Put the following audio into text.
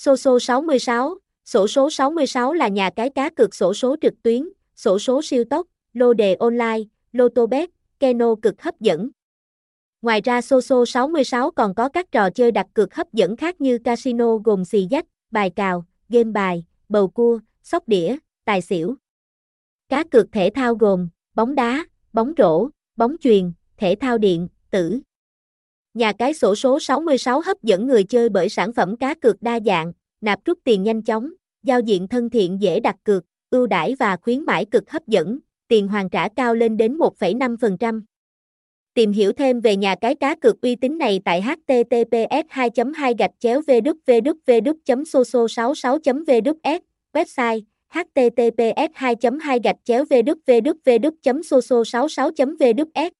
Soso 66, sổ số 66 là nhà cái cá cược sổ số trực tuyến, sổ số siêu tốc, lô đề online, lô tô bet, keno cực hấp dẫn. Ngoài ra Soso 66 còn có các trò chơi đặt cược hấp dẫn khác như casino gồm xì dách, bài cào, game bài, bầu cua, sóc đĩa, tài xỉu. Cá cược thể thao gồm bóng đá, bóng rổ, bóng chuyền, thể thao điện, tử. Nhà cái sổ số 66 hấp dẫn người chơi bởi sản phẩm cá cược đa dạng, nạp rút tiền nhanh chóng, giao diện thân thiện dễ đặt cược, ưu đãi và khuyến mãi cực hấp dẫn, tiền hoàn trả cao lên đến 1,5%. Tìm hiểu thêm về nhà cái cá cược uy tín này tại https 2 2 gạch chéo soso 66 vs website https 2 2 gạch chéo soso 66 vs